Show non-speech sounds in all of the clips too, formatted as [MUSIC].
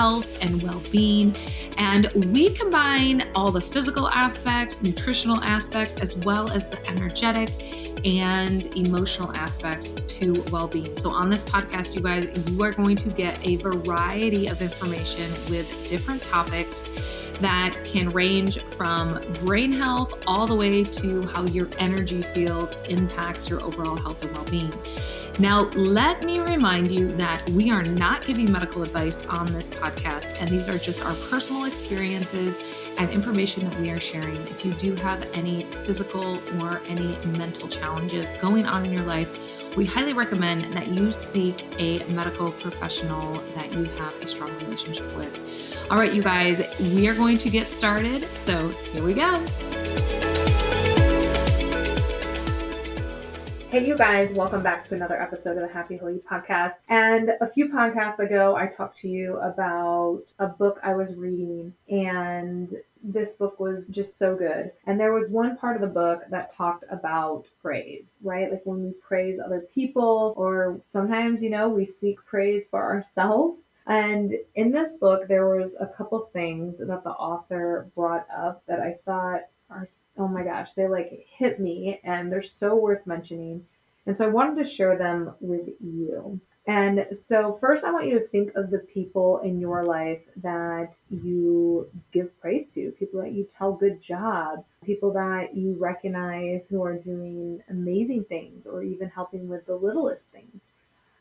health and well being. And we combine all the physical aspects, nutritional aspects, as well as the energetic and emotional aspects to well being. So, on this podcast, you guys, you are going to get a variety of information with different topics that can range from brain health all the way to how your energy field impacts your overall health and well being. Now, let me remind you that we are not giving medical advice on this podcast, and these are just our personal experiences and information that we are sharing. If you do have any physical or any mental challenges going on in your life, we highly recommend that you seek a medical professional that you have a strong relationship with. All right, you guys, we are going to get started. So here we go. Hey, you guys, welcome back to another episode of the Happy Whole You podcast. And a few podcasts ago, I talked to you about a book I was reading, and this book was just so good. And there was one part of the book that talked about praise, right? Like when we praise other people, or sometimes, you know, we seek praise for ourselves. And in this book, there was a couple things that the author brought up that I thought are oh my gosh, they like hit me and they're so worth mentioning. And so I wanted to share them with you. And so, first, I want you to think of the people in your life that you give praise to, people that you tell good job, people that you recognize who are doing amazing things or even helping with the littlest things.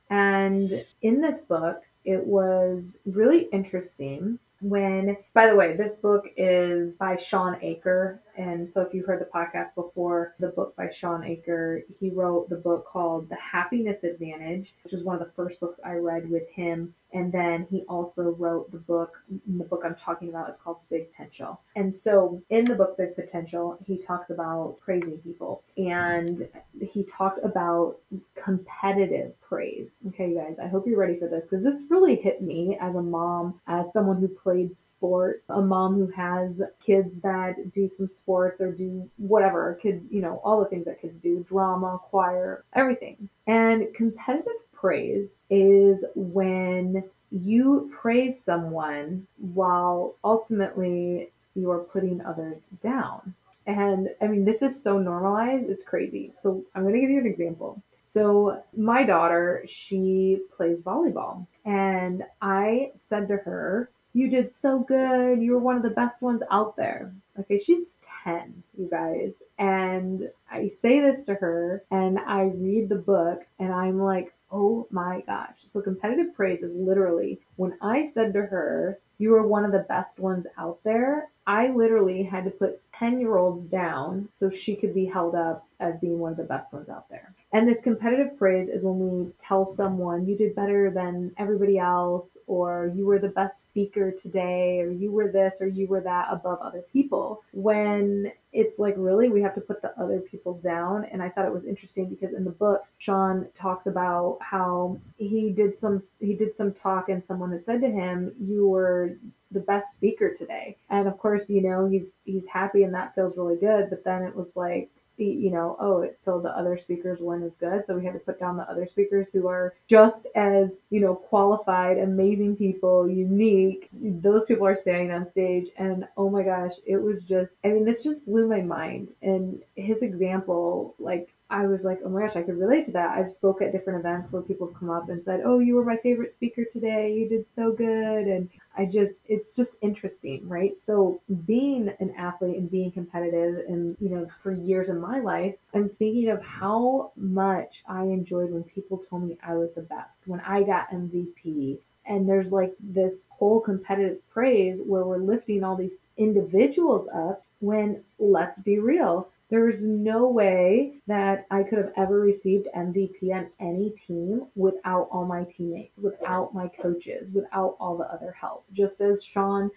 And in this book, it was really interesting when, by the way, this book is by Shawn Achor. And so if you've heard the podcast before, the book by Shawn Achor, he wrote the book called The Happiness Advantage, which is one of the first books I read with him. And then he also wrote the book, the book I'm talking about is called Big Potential. And so in the book Big Potential, he talks about praising people and he talked about competitive praise. Okay, you guys, I hope you're ready for this because this really hit me as a mom, as someone who played sports, a mom who has kids that do some sports or do whatever, kids, you know, all the things that kids do, drama, choir, everything. And competitive praise is when you praise someone while ultimately you are putting others down. And I mean, this is so normalized, it's crazy. So I'm going to give you an example. So my daughter, she plays volleyball, and I said to her, You did so good. You were one of the best ones out there. Okay, she's 10, you guys. And I say this to her, and I read the book, and I'm like, Oh my gosh. So competitive praise is literally when I said to her, You were one of the best ones out there, I literally had to put 10 year olds down so she could be held up as being one of the best ones out there. And this competitive praise is when we tell someone you did better than everybody else, or you were the best speaker today, or you were this, or you were that above other people. When it's like really we have to put the other people down. And I thought it was interesting because in the book, Shawn talks about how he did some he did some talk and someone had said to him, You were the best speaker today. And of course, you know, he's he's happy and that feels really good. But then it was like, you know, oh, so the other speakers weren't as good. So we had to put down the other speakers who are just as, you know, qualified, amazing people, unique. Those people are standing on stage. And oh my gosh, it was just, I mean, this just blew my mind. And his example, like, I was like, oh my gosh, I could relate to that. I've spoke at different events where people have come up and said, oh, you were my favorite speaker today. You did so good. And I just, it's just interesting, right? So being an athlete and being competitive and, you know, for years in my life, I'm thinking of how much I enjoyed when people told me I was the best, when I got MVP. And there's like this whole competitive praise where we're lifting all these individuals up when let's be real, there is no way that I could have ever received MVP on any team without all my teammates, without my coaches, without all the other help. Just as Shawn,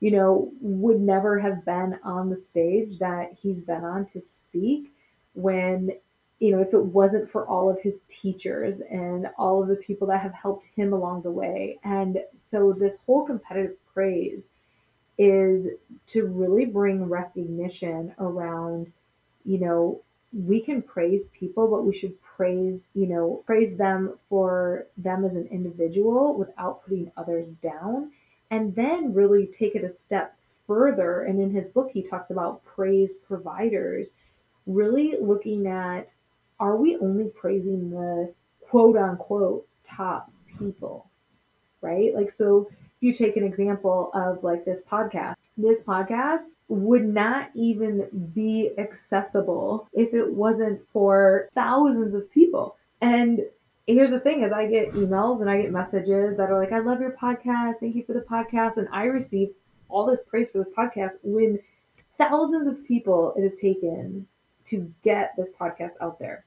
you know, would never have been on the stage that he's been on to speak when you know, if it wasn't for all of his teachers and all of the people that have helped him along the way. And so this whole competitive praise is to really bring recognition around, you know, we can praise people, but we should praise, you know, praise them for them as an individual without putting others down. And then really take it a step further. And in his book, he talks about praise providers, really looking at are we only praising the quote unquote top people? Right? Like, so you take an example of like this podcast. This podcast would not even be accessible if it wasn't for thousands of people. And here's the thing is I get emails and I get messages that are like, I love your podcast. Thank you for the podcast. And I receive all this praise for this podcast when thousands of people it has taken to get this podcast out there.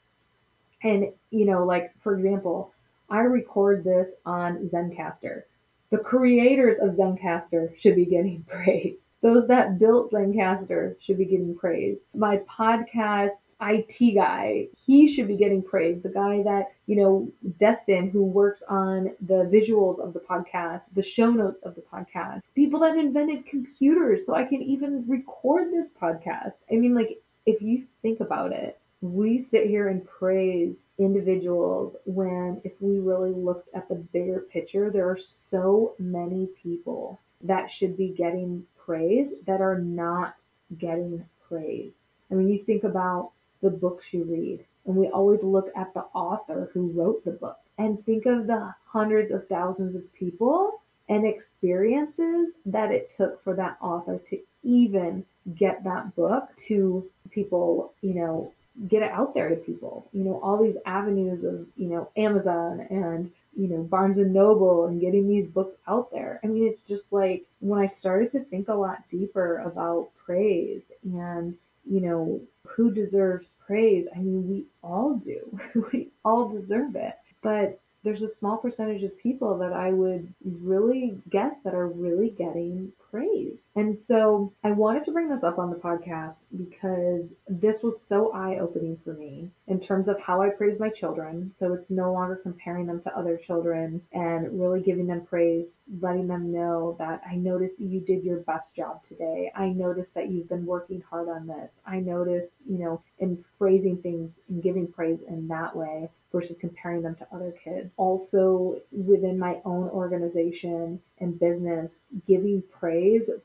And, you know, like, for example, I record this on Zencastr. The creators of Zencastr should be getting [LAUGHS] praise. Those that built Zencastr should be getting praise. My podcast IT guy, he should be getting praise. The guy that, you know, Destin, who works on the visuals of the podcast, the show notes of the podcast, people that invented computers so I can even record this podcast. I mean, like, if you think about it, we sit here and praise individuals when if we really looked at the bigger picture, there are so many people that should be getting praise that are not getting praise. I mean, you think about the books you read, and we always look at the author who wrote the book and think of the hundreds of thousands of people and experiences that it took for that author to even get that book to people, you know, get it out there to people. You know, all these avenues of, you know, Amazon and, you know, Barnes and Noble and getting these books out there. I mean, it's just like when I started to think a lot deeper about praise and, you know, who deserves praise. I mean, we all do. [LAUGHS] we all deserve it. But there's a small percentage of people that I would really guess that are really getting praise. And so I wanted to bring this up on the podcast because this was so eye opening for me in terms of how I praise my children. So it's no longer comparing them to other children and really giving them praise, letting them know that I noticed you did your best job today. I noticed that you've been working hard on this. I noticed, you know, in phrasing things and giving praise in that way versus comparing them to other kids. Also, within my own organization and business, giving praise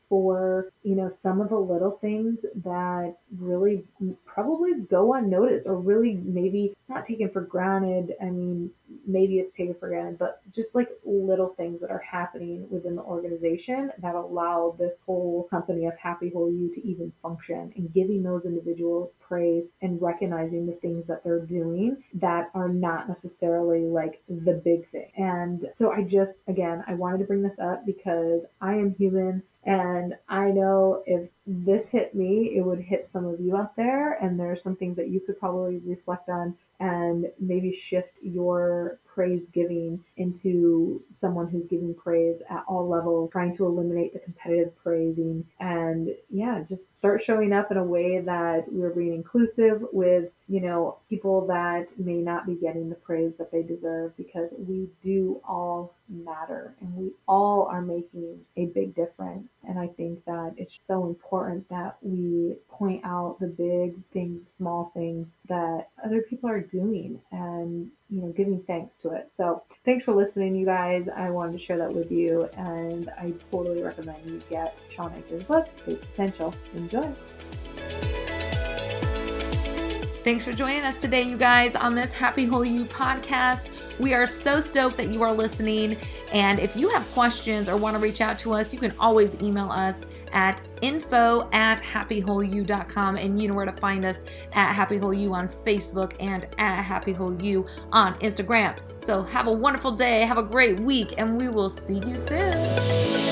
for, you know, some of the little things that really probably go unnoticed or really maybe not taken for granted. I mean, maybe it's taken for granted, but just like little things that are happening within the organization that allow this whole company of Happy Whole You to even function and giving those individuals praise and recognizing the things that they're doing that are not necessarily like the big thing. And so I just, again, I wanted to bring this up because I am human. And I know if this hit me, it would hit some of you out there. And there are some things that you could probably reflect on and maybe shift your praise giving into someone who's giving praise at all levels, trying to eliminate the competitive praising. And yeah, just start showing up in a way that we're being inclusive with, you know, people that may not be getting the praise that they deserve because we do all matter and we all are making a big difference. And I think that it's so important that we point out the big things, small things that other people are doing and you know, giving thanks to it. So thanks for listening, you guys. I wanted to share that with you, and I totally recommend you get Shawn Achor's book, Great Potential. Enjoy. Thanks for joining us today, you guys, on this Happy Whole You podcast. We are so stoked that you are listening. And if you have questions or want to reach out to us, you can always email us at info at happywholeyou.com. And you know where to find us at Happy Whole You on Facebook and at Happy Whole You on Instagram. So have a wonderful day, have a great week, and we will see you soon.